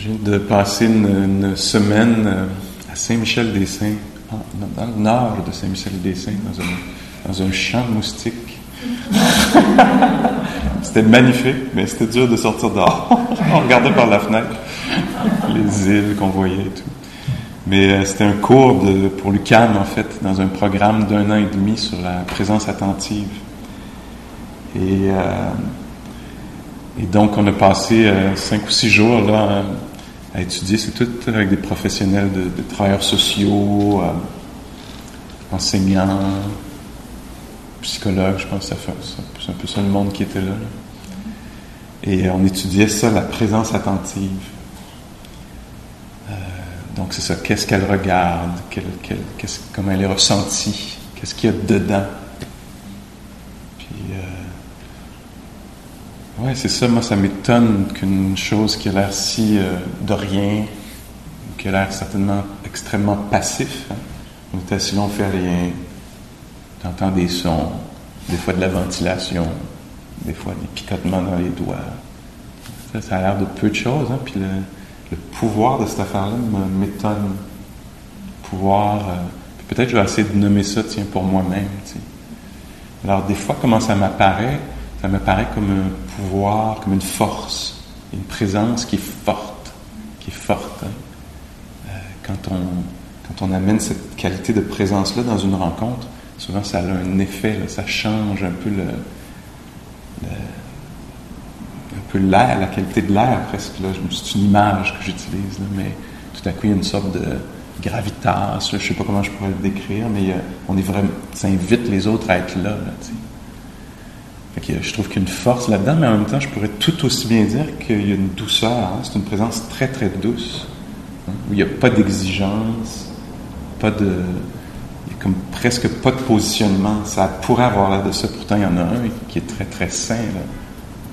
Je viens de passer une, semaine euh, à Saint-Michel-des-Saints, en- dans le nord de Saint-Michel-des-Saints, dans un, dans un champ de moustiques. c'était magnifique, mais c'était dur de sortir dehors. On regardait par la fenêtre les îles qu'on voyait et tout. Mais euh, c'était un cours pour l'UQAM, en fait, dans un programme d'un an et demi sur la présence attentive. Et, euh, et donc, on a passé cinq ou six jours là à étudier. C'est tout avec des professionnels de, travailleurs sociaux, euh, enseignants, psychologues. Je pense que c'est un peu ça le monde qui était là. Et on étudiait ça, la présence attentive. Euh, donc, c'est ça. Qu'est-ce qu'elle regarde? Qu'est-ce- comment elle est ressentie? Qu'est-ce qu'il y a dedans? Puis, ouais, c'est ça. Moi, ça m'étonne qu'une chose qui a l'air si euh, de rien, qui a l'air certainement extrêmement passif, hein. on est assis on fait rien. T'entends des sons, des fois de la ventilation, des fois des picotements dans les doigts. Ça, ça a l'air de peu de choses, hein. Puis le, le pouvoir de cette affaire-là m'étonne. Pouvoir. euh, peut-être je vais essayer de nommer ça, tiens, pour moi-même. Alors, des fois, comment ça m'apparaît Ça m'apparaît comme un comme une force, une présence qui est forte, qui est forte. hein. Euh, quand, on, quand on amène cette qualité de présence-là dans une rencontre, souvent ça a un effet, ça change un peu le, un peu l'air, la qualité de l'air presque. C'est une image que j'utilise, mais tout à coup il y a une sorte de gravitas, je ne sais pas comment je pourrais le décrire, mais a- on ça invite les autres à être là, tu sais. Fait que je trouve qu'il y a une force là-dedans, mais en même temps, je pourrais tout aussi bien dire qu'il y a une douceur. hein. C'est une présence très, très douce, hein, où il n'y a pas d'exigence, pas de. Il y a comme presque pas de positionnement. Ça pourrait avoir l'air de ça, pourtant il y en a un qui est très, très sain.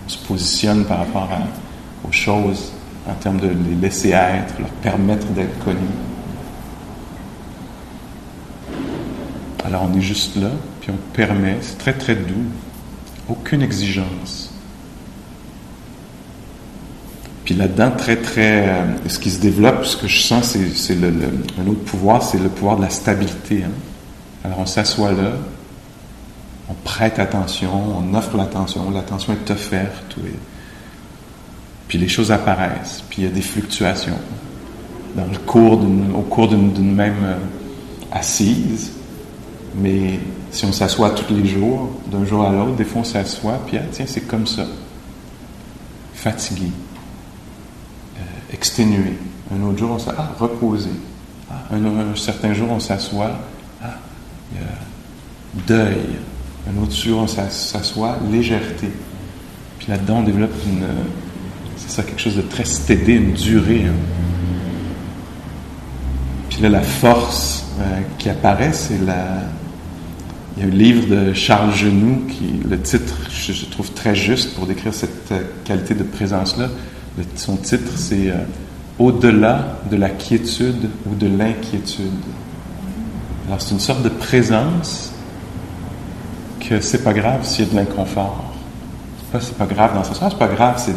On se positionne par rapport aux choses en termes de les laisser être, leur permettre d'être connus. Alors on est juste là, puis on permet, c'est très très doux, aucune exigence. Puis là-dedans, très très, euh, ce qui se développe, ce que je sens, c'est, le, un autre pouvoir, c'est le pouvoir de la stabilité. hein. Alors on s'assoit là, on prête attention, on offre l'attention, l'attention est offerte, oui. puis les choses apparaissent, puis il y a des fluctuations. Dans le cours au cours d'une, d'une même euh, assise, mais si on s'assoit tous les jours, d'un jour à l'autre, des fois on s'assoit, puis ah, tiens, c'est comme ça. Fatigué, euh, exténué. Un autre jour, on s'assoit, ah, reposé. Ah, un, certain jour, on s'assoit, ah, deuil. Un autre jour, on s'as- s'assoit, légèreté. Puis là-dedans, on développe une, c'est ça, quelque chose de très stédé, une durée. hein. Puis là, la force euh, qui apparaît, c'est la. Il y a un livre de Charles Genoux qui, le titre, je, trouve très juste pour décrire cette euh, qualité de présence-là. Son titre, c'est euh, Au-delà de la quiétude ou de l'inquiétude. Alors, c'est une sorte de présence que c'est pas grave s'il y a de l'inconfort. C'est pas, c'est pas grave dans ce sens, c'est pas grave, c'est,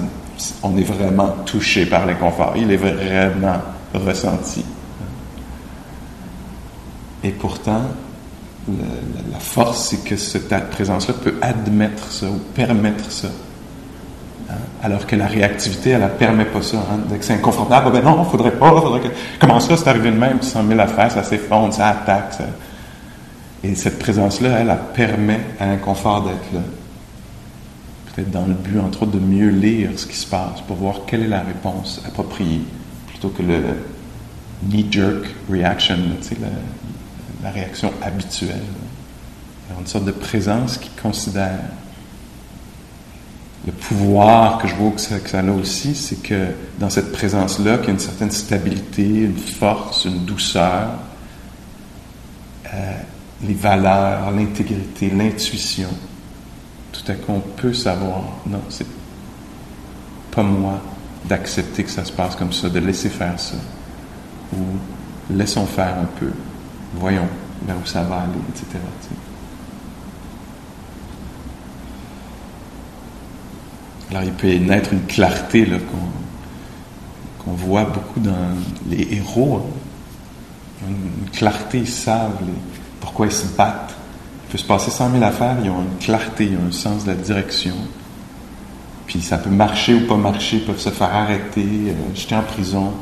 on est vraiment touché par l'inconfort. Il est vraiment ressenti. Et pourtant, la, force, c'est que cette présence-là peut admettre ça ou permettre ça. Hein? Alors que la réactivité, elle ne permet pas ça. Hein? C'est inconfortable, ah ben non, il faudrait pas, faudrait que... Comment ça, c'est arrivé de même, 100 000 affaires, ça s'effondre, ça attaque. Et cette présence-là, elle, elle permet à l'inconfort d'être là. Peut-être dans le but, entre autres, de mieux lire ce qui se passe pour voir quelle est la réponse appropriée, plutôt que le knee-jerk reaction, tu sais, la, la réaction habituelle. Alors, une sorte de présence qui considère. Le pouvoir que je vois que ça, que ça a aussi, c'est que dans cette présence-là, qu'il y a une certaine stabilité, une force, une douceur, euh, les valeurs, l'intégrité, l'intuition. Tout à coup, on peut savoir, non, c'est pas moi d'accepter que ça se passe comme ça, de laisser faire ça. Ou laissons faire un peu, voyons vers où ça va aller, etc. Alors, il peut naître une clarté là, qu'on voit beaucoup dans les héros. Hein. Une, clarté, ils savent pourquoi ils se battent. Il peut se passer cent mille affaires, ils ont une clarté, ils ont un sens de la direction. Puis ça peut marcher ou pas marcher, ils peuvent se faire arrêter, euh, jeter en prison.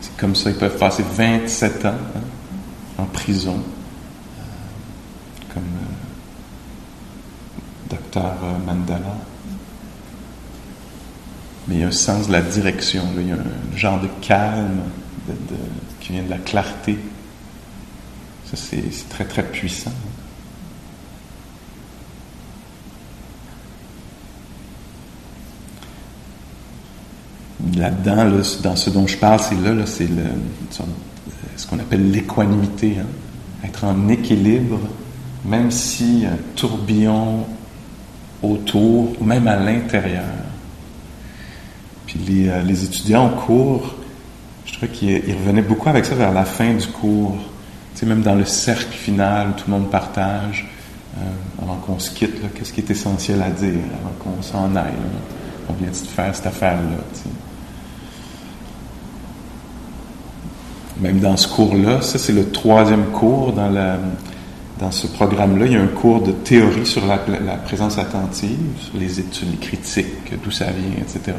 C'est comme ça, ils peuvent passer 27 ans hein, en prison, euh, comme euh, docteur Mandela. Mais il y a un sens de la direction, il y a un genre de calme qui vient de la clarté. Ça, c'est très, très puissant. Là-dedans, dans ce dont je parle, c'est là, c'est ce qu'on appelle l'équanimité. Hein. Être en équilibre, même si un tourbillon autour, ou même à l'intérieur. Puis les, euh, les, étudiants au cours, je trouvais qu'ils revenaient beaucoup avec ça vers la fin du cours. Tu sais, même dans le cercle final, tout le monde partage, euh, avant qu'on se quitte, qu'est-ce qui est essentiel à dire, avant qu'on s'en aille. On vient de faire cette affaire-là. Même dans ce cours-là, ça c'est le troisième cours dans, dans ce programme-là, il y a un cours de théorie sur la, présence attentive, sur les études, critiques, d'où ça vient, etc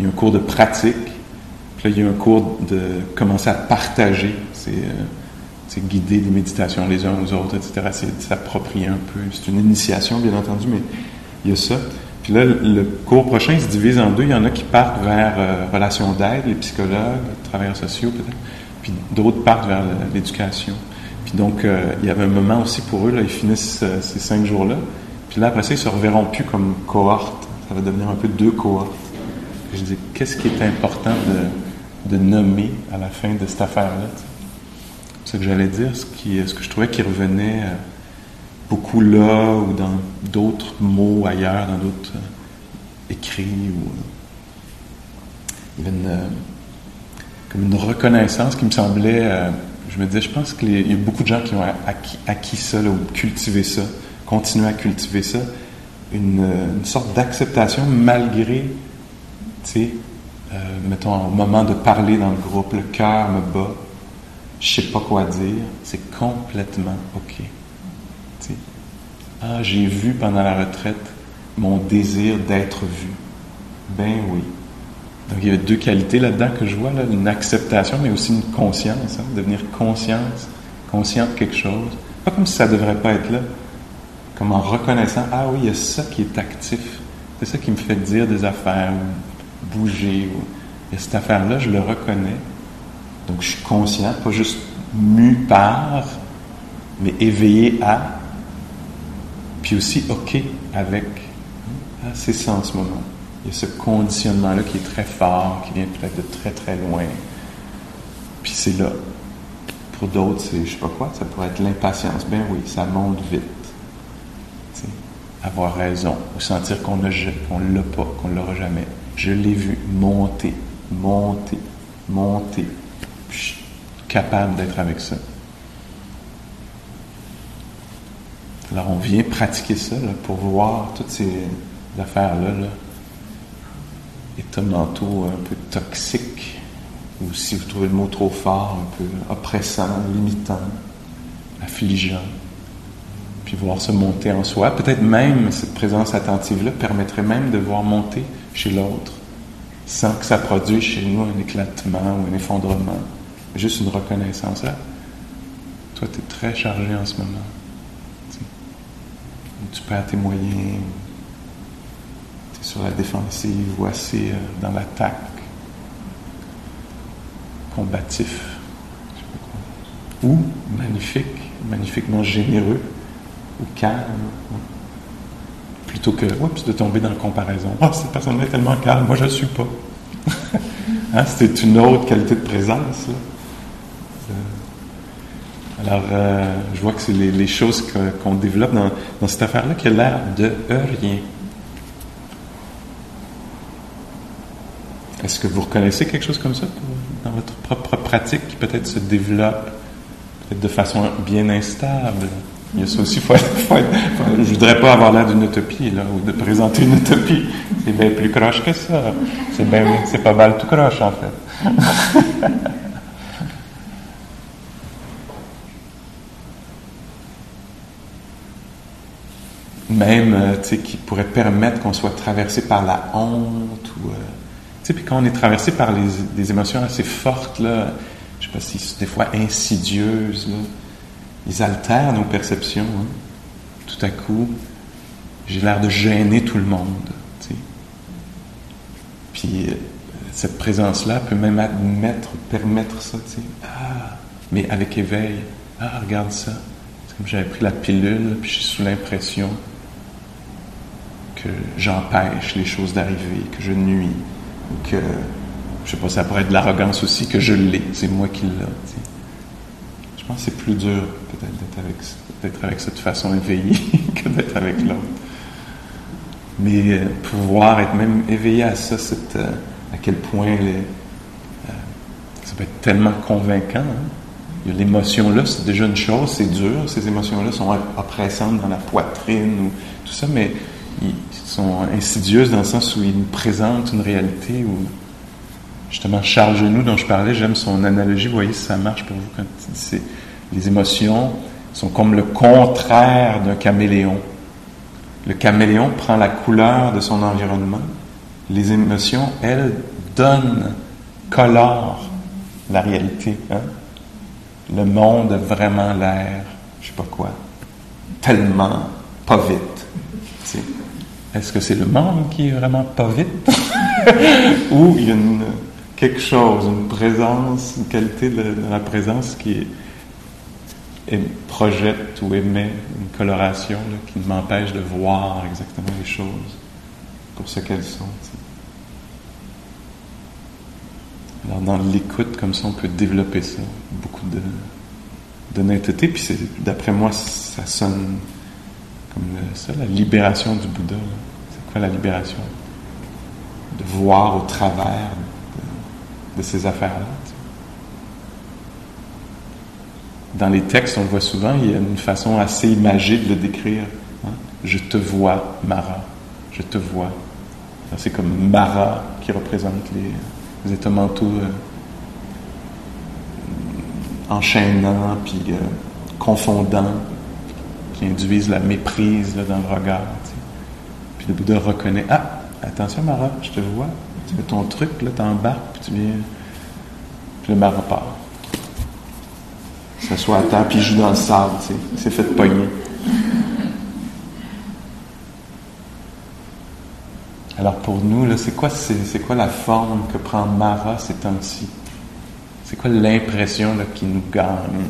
il y a un cours de pratique, puis là, il y a un cours de commencer à partager, c'est euh, guider des méditations les uns aux autres, etc. C'est s'approprier un peu. C'est une initiation, bien entendu, mais il y a ça. Puis là, le cours prochain se divise en deux. Il y en a qui partent vers euh, relations d'aide, les psychologues, les travailleurs sociaux peut-être, puis d'autres partent vers l'éducation. Puis donc, euh, il y avait un moment aussi pour eux, là, ils finissent euh, ces cinq jours-là. Puis là, après ça, ils se reverront plus comme cohorte. Ça va devenir un peu deux cohortes. Je dis, qu'est-ce qui est important de, nommer à la fin de cette affaire-là? C'est ce que j'allais dire, ce, ce que je trouvais qui revenait euh, beaucoup là ou dans d'autres mots ailleurs, dans d'autres euh, écrits. Ou, euh, il y avait une, comme une reconnaissance qui me semblait. je me disais, je pense qu'il y a beaucoup de gens qui ont acquis, ça, ou cultivé ça, continué à cultiver ça, une, une sorte d'acceptation malgré tu sais, euh, mettons, au moment de parler dans le groupe, le cœur me bat, je sais pas quoi dire, c'est complètement OK. Ah, j'ai vu pendant la retraite mon désir d'être vu. Ben oui. Donc il y a deux qualités là-dedans que je vois, là, une acceptation, mais aussi une conscience, hein, devenir conscience, conscient de quelque chose. Pas comme si ça devrait pas être là, comme en reconnaissant, ah oui, il y a ça qui est actif. C'est ça qui me fait dire des affaires, bouger. Et cette affaire-là, je le reconnais. Donc, je suis conscient, pas juste mu par, mais éveillé à, puis aussi OK avec. Ah, c'est ça en ce moment. Il y a ce conditionnement-là qui est très fort, qui vient peut-être de très très loin. Puis c'est là. Pour d'autres, c'est je sais pas quoi, ça pourrait être l'impatience. Ben oui, ça monte vite. avoir raison, ou sentir qu'on ne l'a pas, qu'on ne l'aura jamais. Je l'ai vu monter, monter, monter. Je suis capable d'être avec ça. Alors on vient pratiquer ça pour voir toutes ces affaires-là, là, un peu toxiques, ou si vous trouvez le mot trop fort, un peu oppressant, limitant, affligeant, puis voir ça monter en soi. Peut-être même cette présence attentive-là permettrait même de voir monter chez l'autre, sans que ça produise chez nous un éclatement ou un effondrement. Juste une reconnaissance. Toi, tu es très chargé en ce moment. Tu perds tes moyens. Tu es sur la défensive ou assez euh, dans l'attaque. Combatif. Ou magnifique, magnifiquement généreux ou calme plutôt que de tomber dans la comparaison. oh, cette personne est tellement calme, moi je ne suis pas. hein, c'est une autre qualité de présence. Euh, alors, euh, je vois que c'est les, choses qu'on développe dans, cette affaire-là qui a l'air de rien. Est-ce que vous reconnaissez quelque chose comme ça dans votre propre pratique qui peut-être se développe peut-être de façon bien instable, Il y a ça aussi, faut, faut je voudrais pas avoir l'air d'une utopie, là, ou de présenter une utopie. C'est bien plus croche que ça. C'est bien, c'est pas mal tout croche, en fait. Même, euh, qui pourrait permettre qu'on soit traversé par la honte ou... Euh, puis quand on est traversé par des émotions assez fortes, là, je sais pas si des fois insidieuses, ils altèrent nos perceptions. Hein. Tout à coup, j'ai l'air de gêner tout le monde. Puis euh, cette présence-là peut même permettre ça. Ah, mais avec éveil. Ah, regarde ça. C'est comme j'avais pris la pilule, puis je suis sous l'impression que j'empêche les choses d'arriver, que je nuis, que, je sais pas, ça pourrait être de l'arrogance aussi, que je l'ai, c'est moi qui l'ai. Je pense que c'est plus dur peut-être d'être avec, d'être avec cette façon éveillée que d'être avec l'autre. Mais euh, pouvoir être même éveillé à ça, euh, à quel point euh, ça peut être tellement convaincant. Hein. Il y a l'émotion là, c'est déjà une chose, c'est dur, ces émotions-là sont oppressantes dans la poitrine ou tout ça, mais sont insidieuses dans le sens où ils nous présentent une réalité où, justement, Charles Genoux, dont je parlais, j'aime son analogie, vous voyez si ça marche pour vous quand il dit les émotions sont comme le contraire d'un caméléon. Le caméléon prend la couleur de son environnement. Les émotions, elles, donnent, colorent la réalité. Hein. Le monde a vraiment l'air, je sais pas quoi, tellement pas vite. Est-ce que c'est le monde qui est vraiment pas vite? Ou il y a quelque chose, une présence, une qualité de, la présence qui projette ou émet une coloration qui m'empêche de voir exactement les choses pour ce qu'elles sont. Alors dans l'écoute, comme ça, on peut développer ça, beaucoup de puis d'après moi, ça sonne comme ça, la libération du Bouddha. C'est quoi la libération? De voir au travers de, ces affaires-là. Dans les textes, on voit souvent, il y a une façon assez imagée de le décrire. Hein. Je te vois, Mara. Je te vois. C'est comme Mara qui représente les, états mentaux euh, enchaînants, puis euh, confondants qui induisent la méprise dans le regard. Puis le Bouddha reconnaît Ah, attention Mara, je te vois, tu fais ton truc, là, t'embarques, puis tu viens. Puis le Mara part. S'assoit à terre, puis il joue dans le sable, tu. Il s'est fait pogner. Alors pour nous, là, c'est quoi, c'est, quoi la forme que prend Mara ces temps-ci? C'est quoi l'impression qui nous gagne,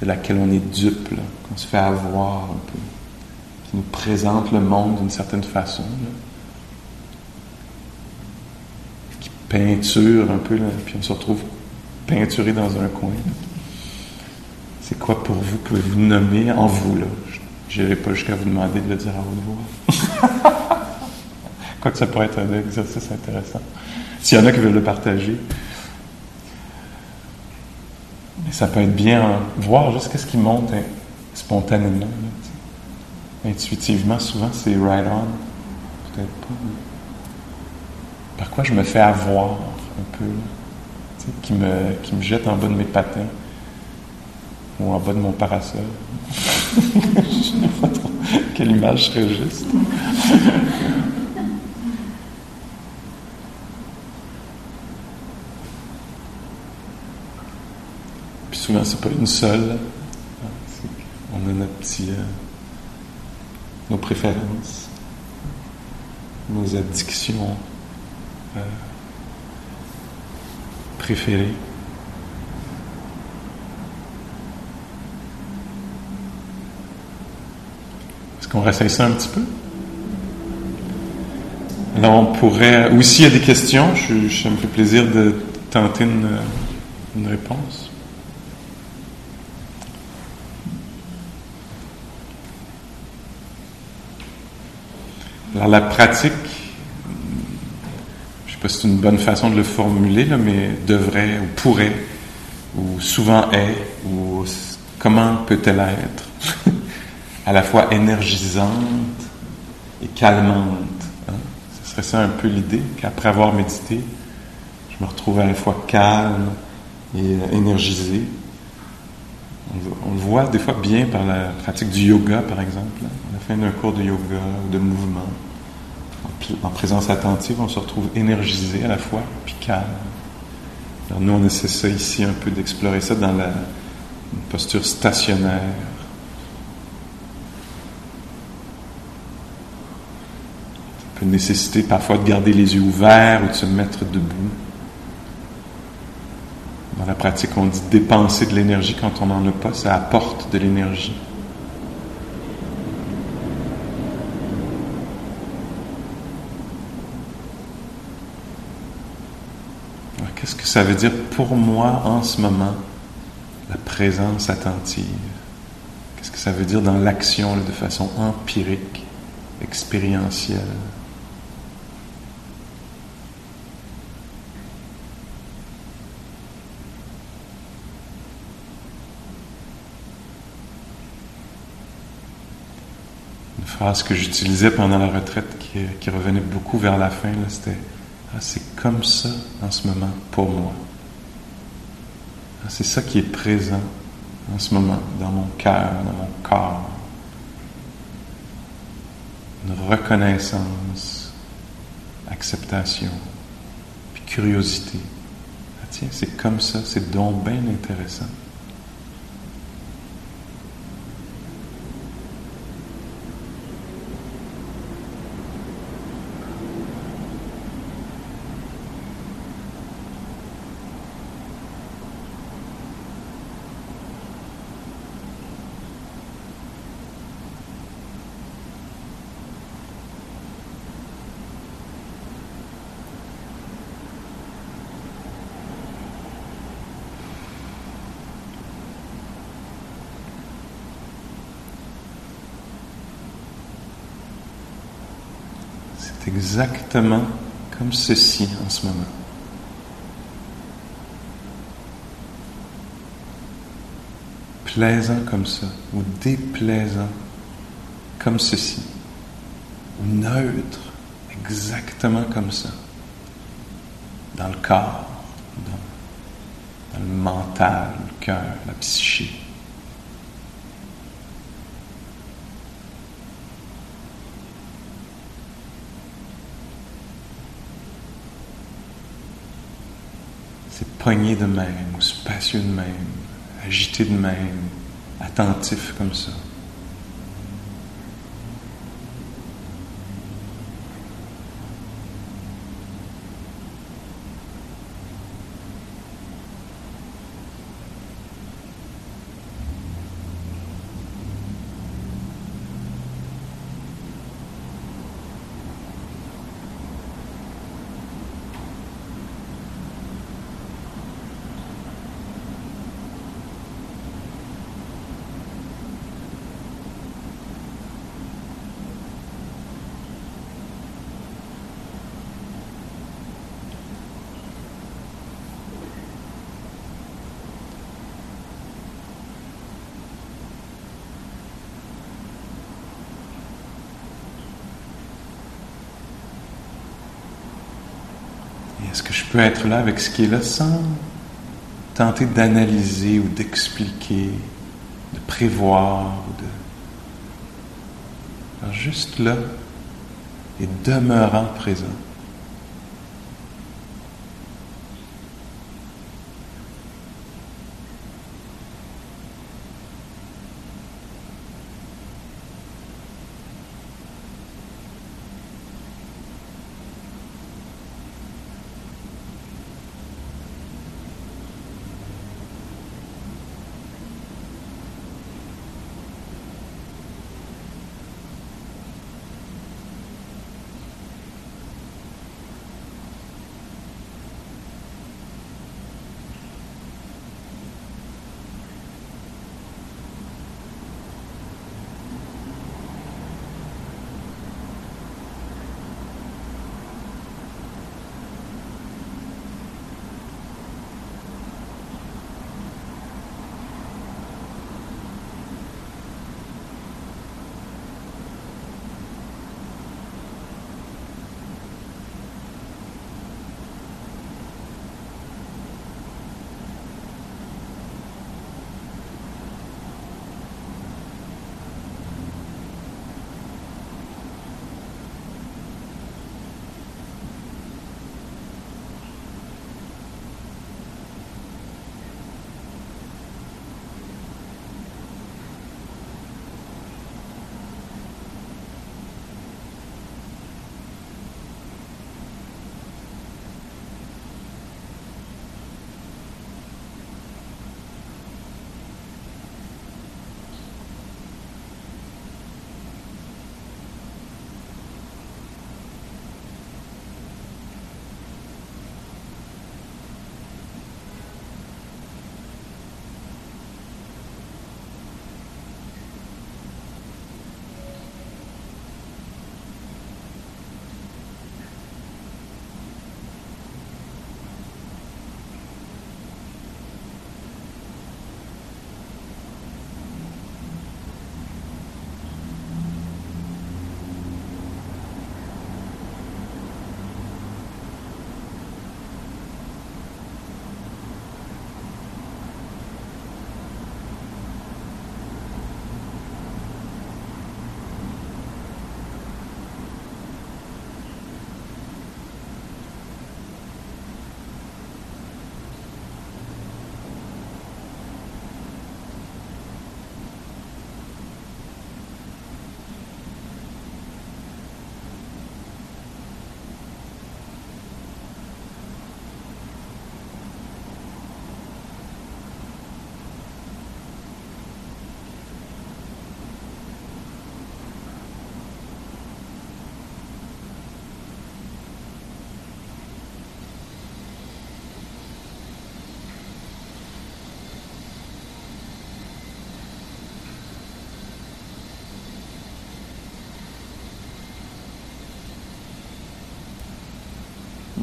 de laquelle on est dupe, qu'on se fait avoir un peu, qui nous présente le monde d'une certaine façon, qui peinture un peu, puis on se retrouve peinturé dans un coin. C'est quoi pour vous? Pouvez-vous nommer en vous, là? Je n'irai pas jusqu'à vous demander de le dire à haute voix. Quoique ça pourrait être un exercice intéressant. S'il y en a qui veulent le partager, et ça peut être bien voir juste ce qui monte hein, spontanément, intuitivement. Souvent, c'est right on. Peut-être pas. Par quoi je me fais avoir un peu, qui me, qui me jette en bas de mes patins ou en bas de mon parasol. je sais pas trop quelle image serait juste. Souvent, c'est pas une seule. On a notre petit, euh, nos préférences, nos addictions euh, préférées. Est-ce qu'on réessaye ça un petit peu? Alors, on pourrait. Ou s'il y a des questions, je, ça me fait plaisir de tenter une réponse. Alors la pratique, je ne sais pas si c'est une bonne façon de le formuler, mais devrait ou pourrait ou souvent est, ou comment peut-elle être, à la fois énergisante et calmante. Hein? Ce serait ça un peu l'idée, qu'après avoir médité, je me retrouve à la fois calme et euh, énergisé. On, le voit des fois bien par la pratique du yoga, par exemple. À la fin d'un cours de yoga ou de mouvement, en, présence attentive, on se retrouve énergisé à la fois, puis calme. Alors nous, on essaie ça ici un peu d'explorer ça dans la posture stationnaire. Ça peut nécessiter parfois de garder les yeux ouverts ou de se mettre debout. La pratique, on dit dépenser de l'énergie quand on n'en a pas, ça apporte de l'énergie. Qu'est-ce que ça veut dire pour moi en ce moment, la présence attentive? Qu'est-ce que ça veut dire dans l'action de façon empirique, expérientielle? Phrase que j'utilisais pendant la retraite qui, revenait beaucoup vers la fin, c'était ah, c'est comme ça en ce moment pour moi. Ah, c'est ça qui est présent en ce moment dans mon cœur, dans mon corps. Une reconnaissance, acceptation, puis curiosité. Ah, tiens, c'est comme ça, c'est donc bien intéressant. Exactement comme ceci en ce moment. Plaisant comme ça, ou déplaisant comme ceci, ou neutre exactement comme ça, dans le corps, dans, dans le mental, le cœur, la psyché. Poigné de même, ou spacieux de même, agité de même, attentif comme ça. Être là avec ce qui est là sans tenter d'analyser ou d'expliquer, de prévoir ou de... juste là et demeurant présent.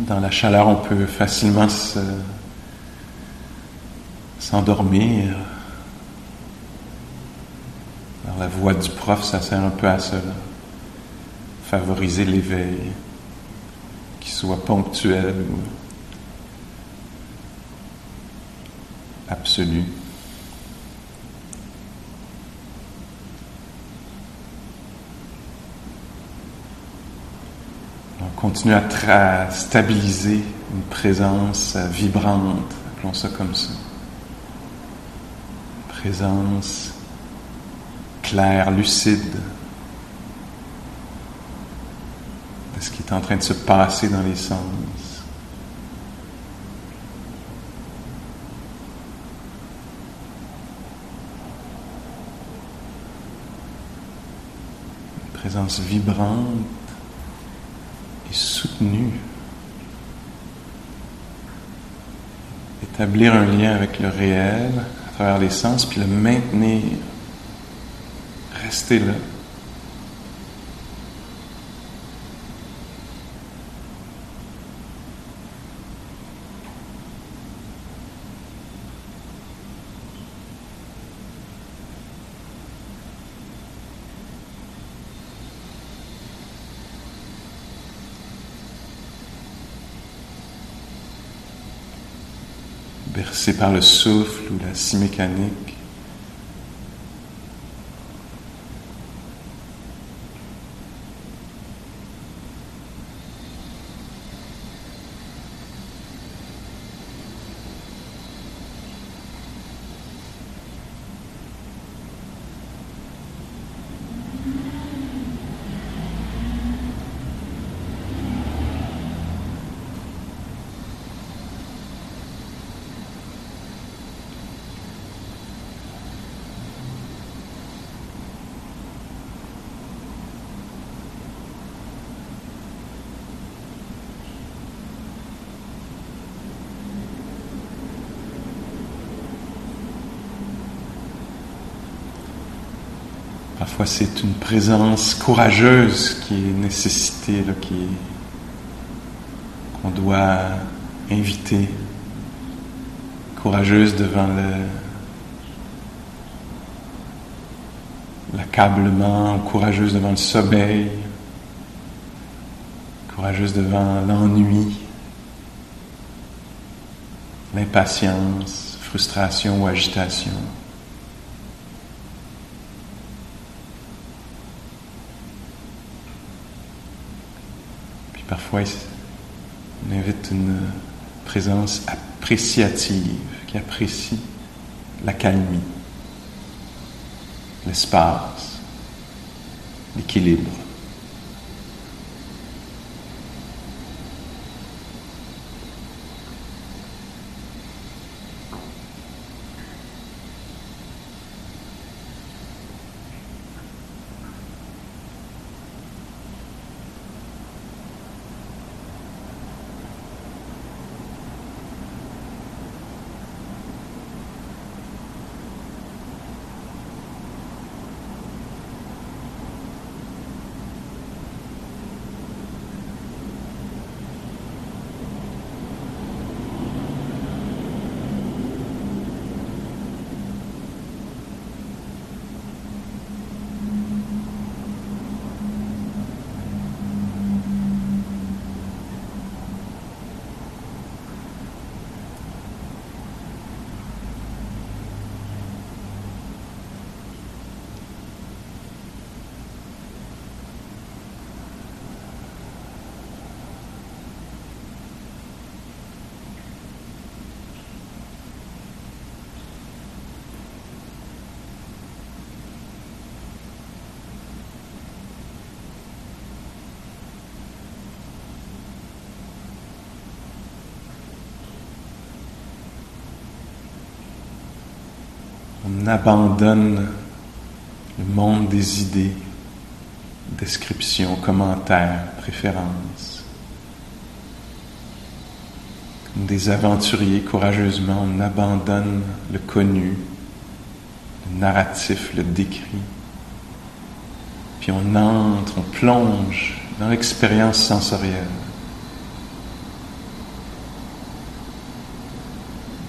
Dans la chaleur, on peut facilement s'endormir. Alors la voix du prof, ça sert un peu à ça. Favoriser l'éveil, qu'il soit ponctuel ou absolu. Continue à, stabiliser une présence euh, vibrante, appelons ça comme ça. Présence claire, lucide de ce qui est en train de se passer dans les sens. Une présence vibrante Établir un lien avec le réel à travers les sens, puis le maintenir. Rester là. Bercé par le souffle ou la scie mécanique. Parfois, c'est une présence courageuse qui est nécessitée, qu'on doit inviter, courageuse devant le, l'accablement, courageuse devant le sommeil, courageuse devant l'ennui, l'impatience, frustration ou agitation. Parfois, on invite une présence appréciative qui apprécie la calmie, l'espace, l'équilibre. on abandonne le monde des idées, descriptions, commentaires, préférences. Comme des aventuriers, courageusement, on abandonne le connu, le narratif, le décrit. Puis on entre, on plonge dans l'expérience sensorielle.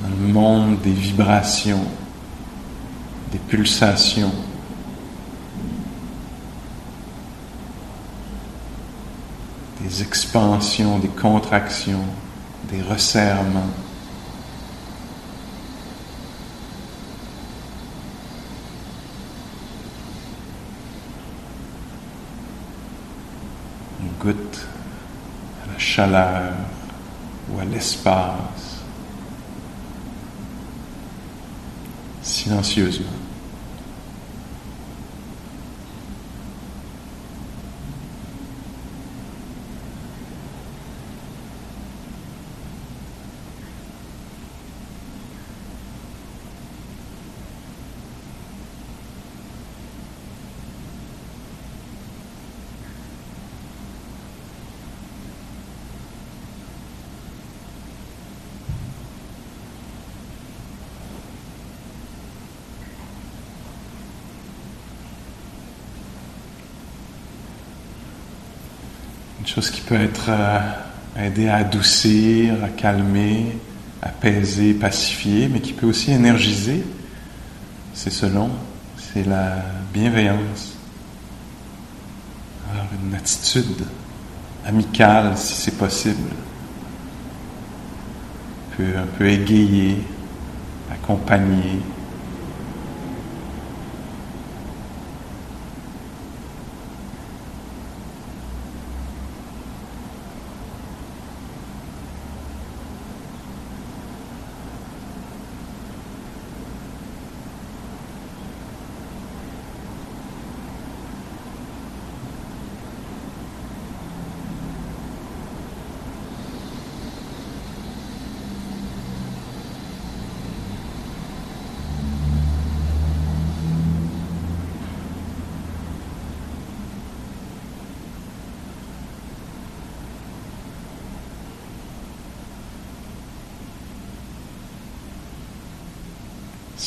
Dans le monde des vibrations, des pulsations. des expansions, des contractions, des resserrements. On goûte à la chaleur ou à l'espace silencieusement. Chose qui peut être euh, à adoucir, à calmer, apaiser, pacifier, mais qui peut aussi énergiser, c'est selon, c'est la bienveillance. Alors une attitude amicale si c'est possible, peut un peu égayer, accompagner,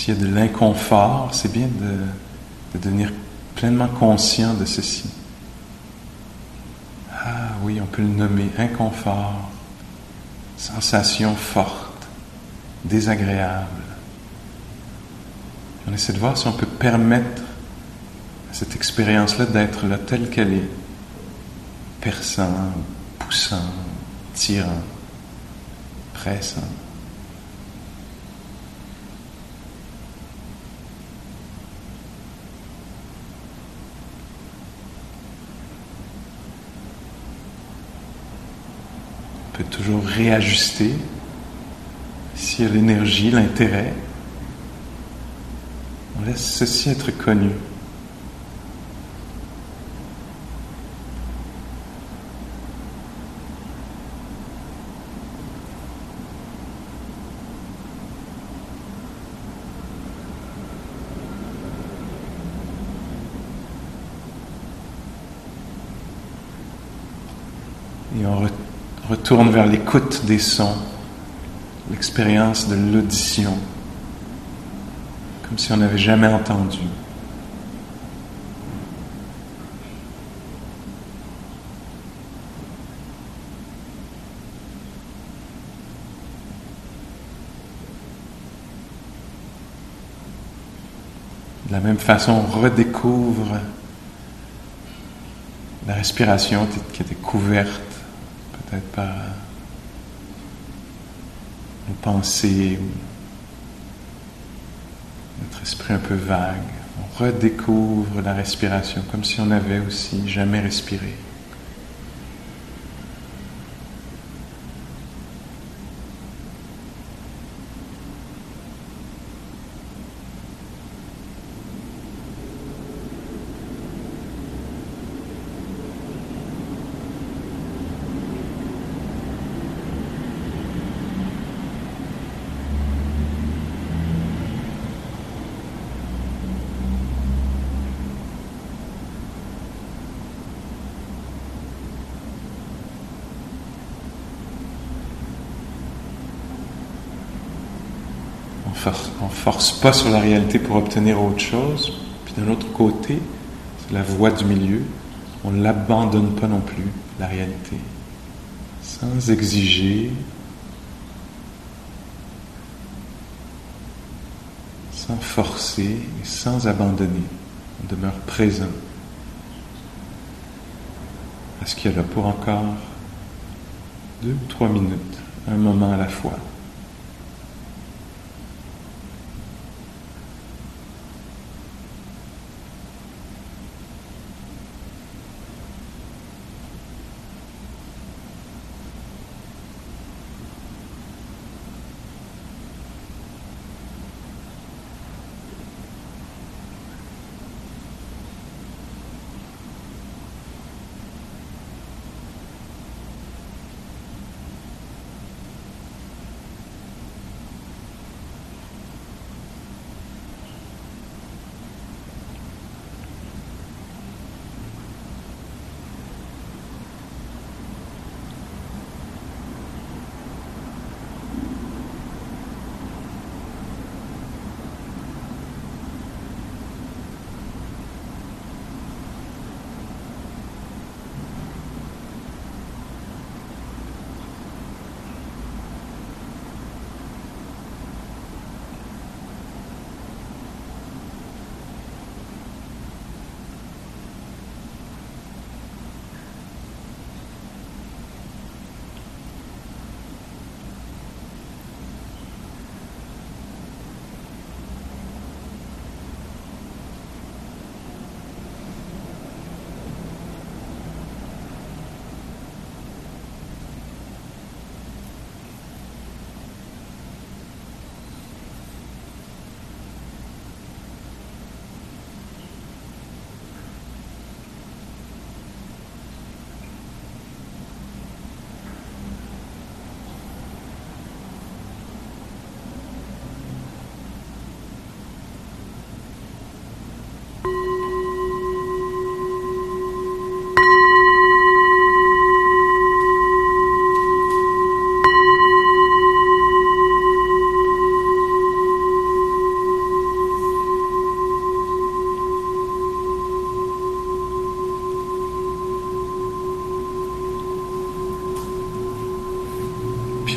S'il y a de l'inconfort, c'est bien de, devenir pleinement conscient de ceci. Ah oui, on peut le nommer inconfort, sensation forte, désagréable. On essaie de voir si on peut permettre à cette expérience-là d'être là telle qu'elle est, perçant, poussant, tirant, pressant. Peut toujours réajuster s'il y a l'énergie, l'intérêt. On laisse ceci être connu. Et on retourne vers l'écoute des sons, l'expérience de l'audition, comme si on n'avait jamais entendu. De la même façon, on redécouvre la respiration qui était couverte peut-être par nos pensées ou notre esprit un peu vague. On redécouvre la respiration comme si on n'avait aussi jamais respiré. on force pas sur la réalité pour obtenir autre chose. Puis d'un autre côté, c'est la voie du milieu. On ne l'abandonne pas non plus, la réalité. Sans exiger, sans forcer et sans abandonner. On demeure présent à ce qu'il y a là pour encore deux ou trois minutes, un moment à la fois.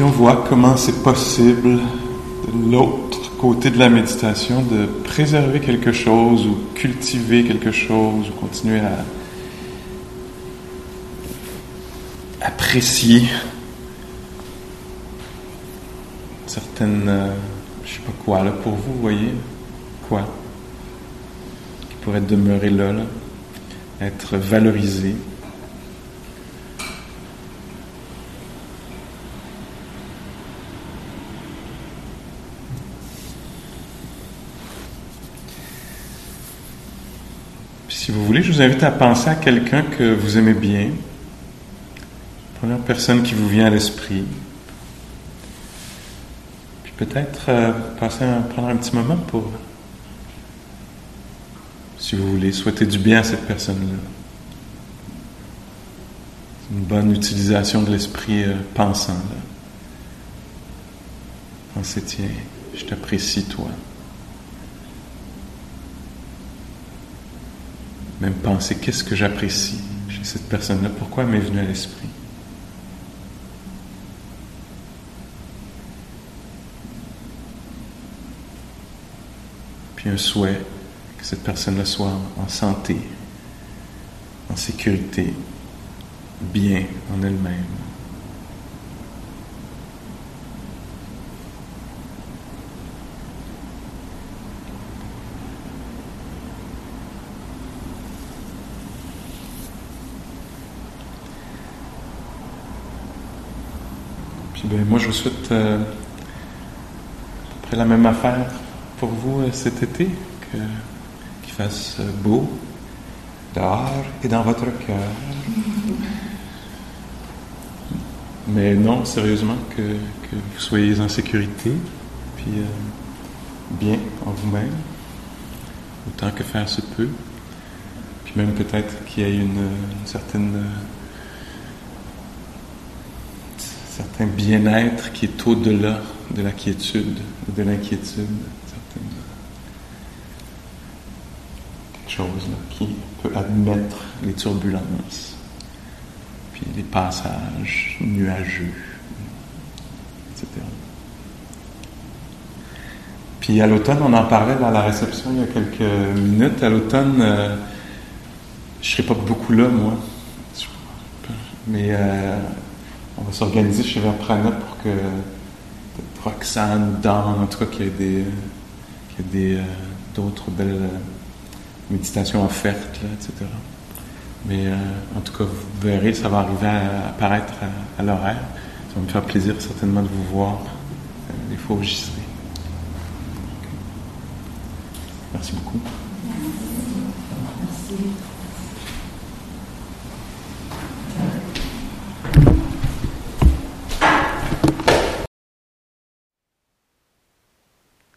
On voit comment c'est possible de l'autre côté de la méditation de préserver quelque chose ou cultiver quelque chose ou continuer à apprécier certaines, euh, je sais pas quoi là pour vous voyez, quoi? Qui pourrait demeurer là, là? Être valorisé. Si vous voulez, je vous invite à penser à quelqu'un que vous aimez bien. Première personne qui vous vient à l'esprit. Puis peut-être euh, passer prendre un petit moment pour, si vous voulez, souhaiter du bien à cette personne-là. C'est une bonne utilisation de l'esprit euh, pensant. Pensez, tiens, je t'apprécie, toi. Même penser qu'est-ce que j'apprécie chez cette personne-là, pourquoi m'est venue à l'esprit? Puis un souhait que cette personne-là soit en santé, en sécurité, bien en elle-même. Ben, moi, je vous souhaite euh, à peu près la même affaire pour vous euh, cet été, qu'il fasse euh, beau dehors et dans votre cœur. Mais non, sérieusement, que, vous soyez en sécurité, puis bien en vous-même, autant que faire se peut. Puis même peut-être qu'il y ait une certaine certain bien-être qui est au-delà de la quiétude, de l'inquiétude, quelque chose qui peut admettre les turbulences, puis les passages nuageux, etc. Puis à l'automne, on en parlait dans la réception il y a quelques minutes. À l'automne, euh, je serai pas beaucoup là, moi. Mais euh, on va s'organiser chez Verprana pour que Roxane, Dan, en tout cas, qu'il y ait des, qu'il y ait des, euh, d'autres belles euh, méditations offertes, etc. Mais euh, en tout cas, vous verrez, ça va arriver à apparaître à, l'horaire. Ça va me faire plaisir certainement de vous voir les fois où j'y serai. Merci beaucoup.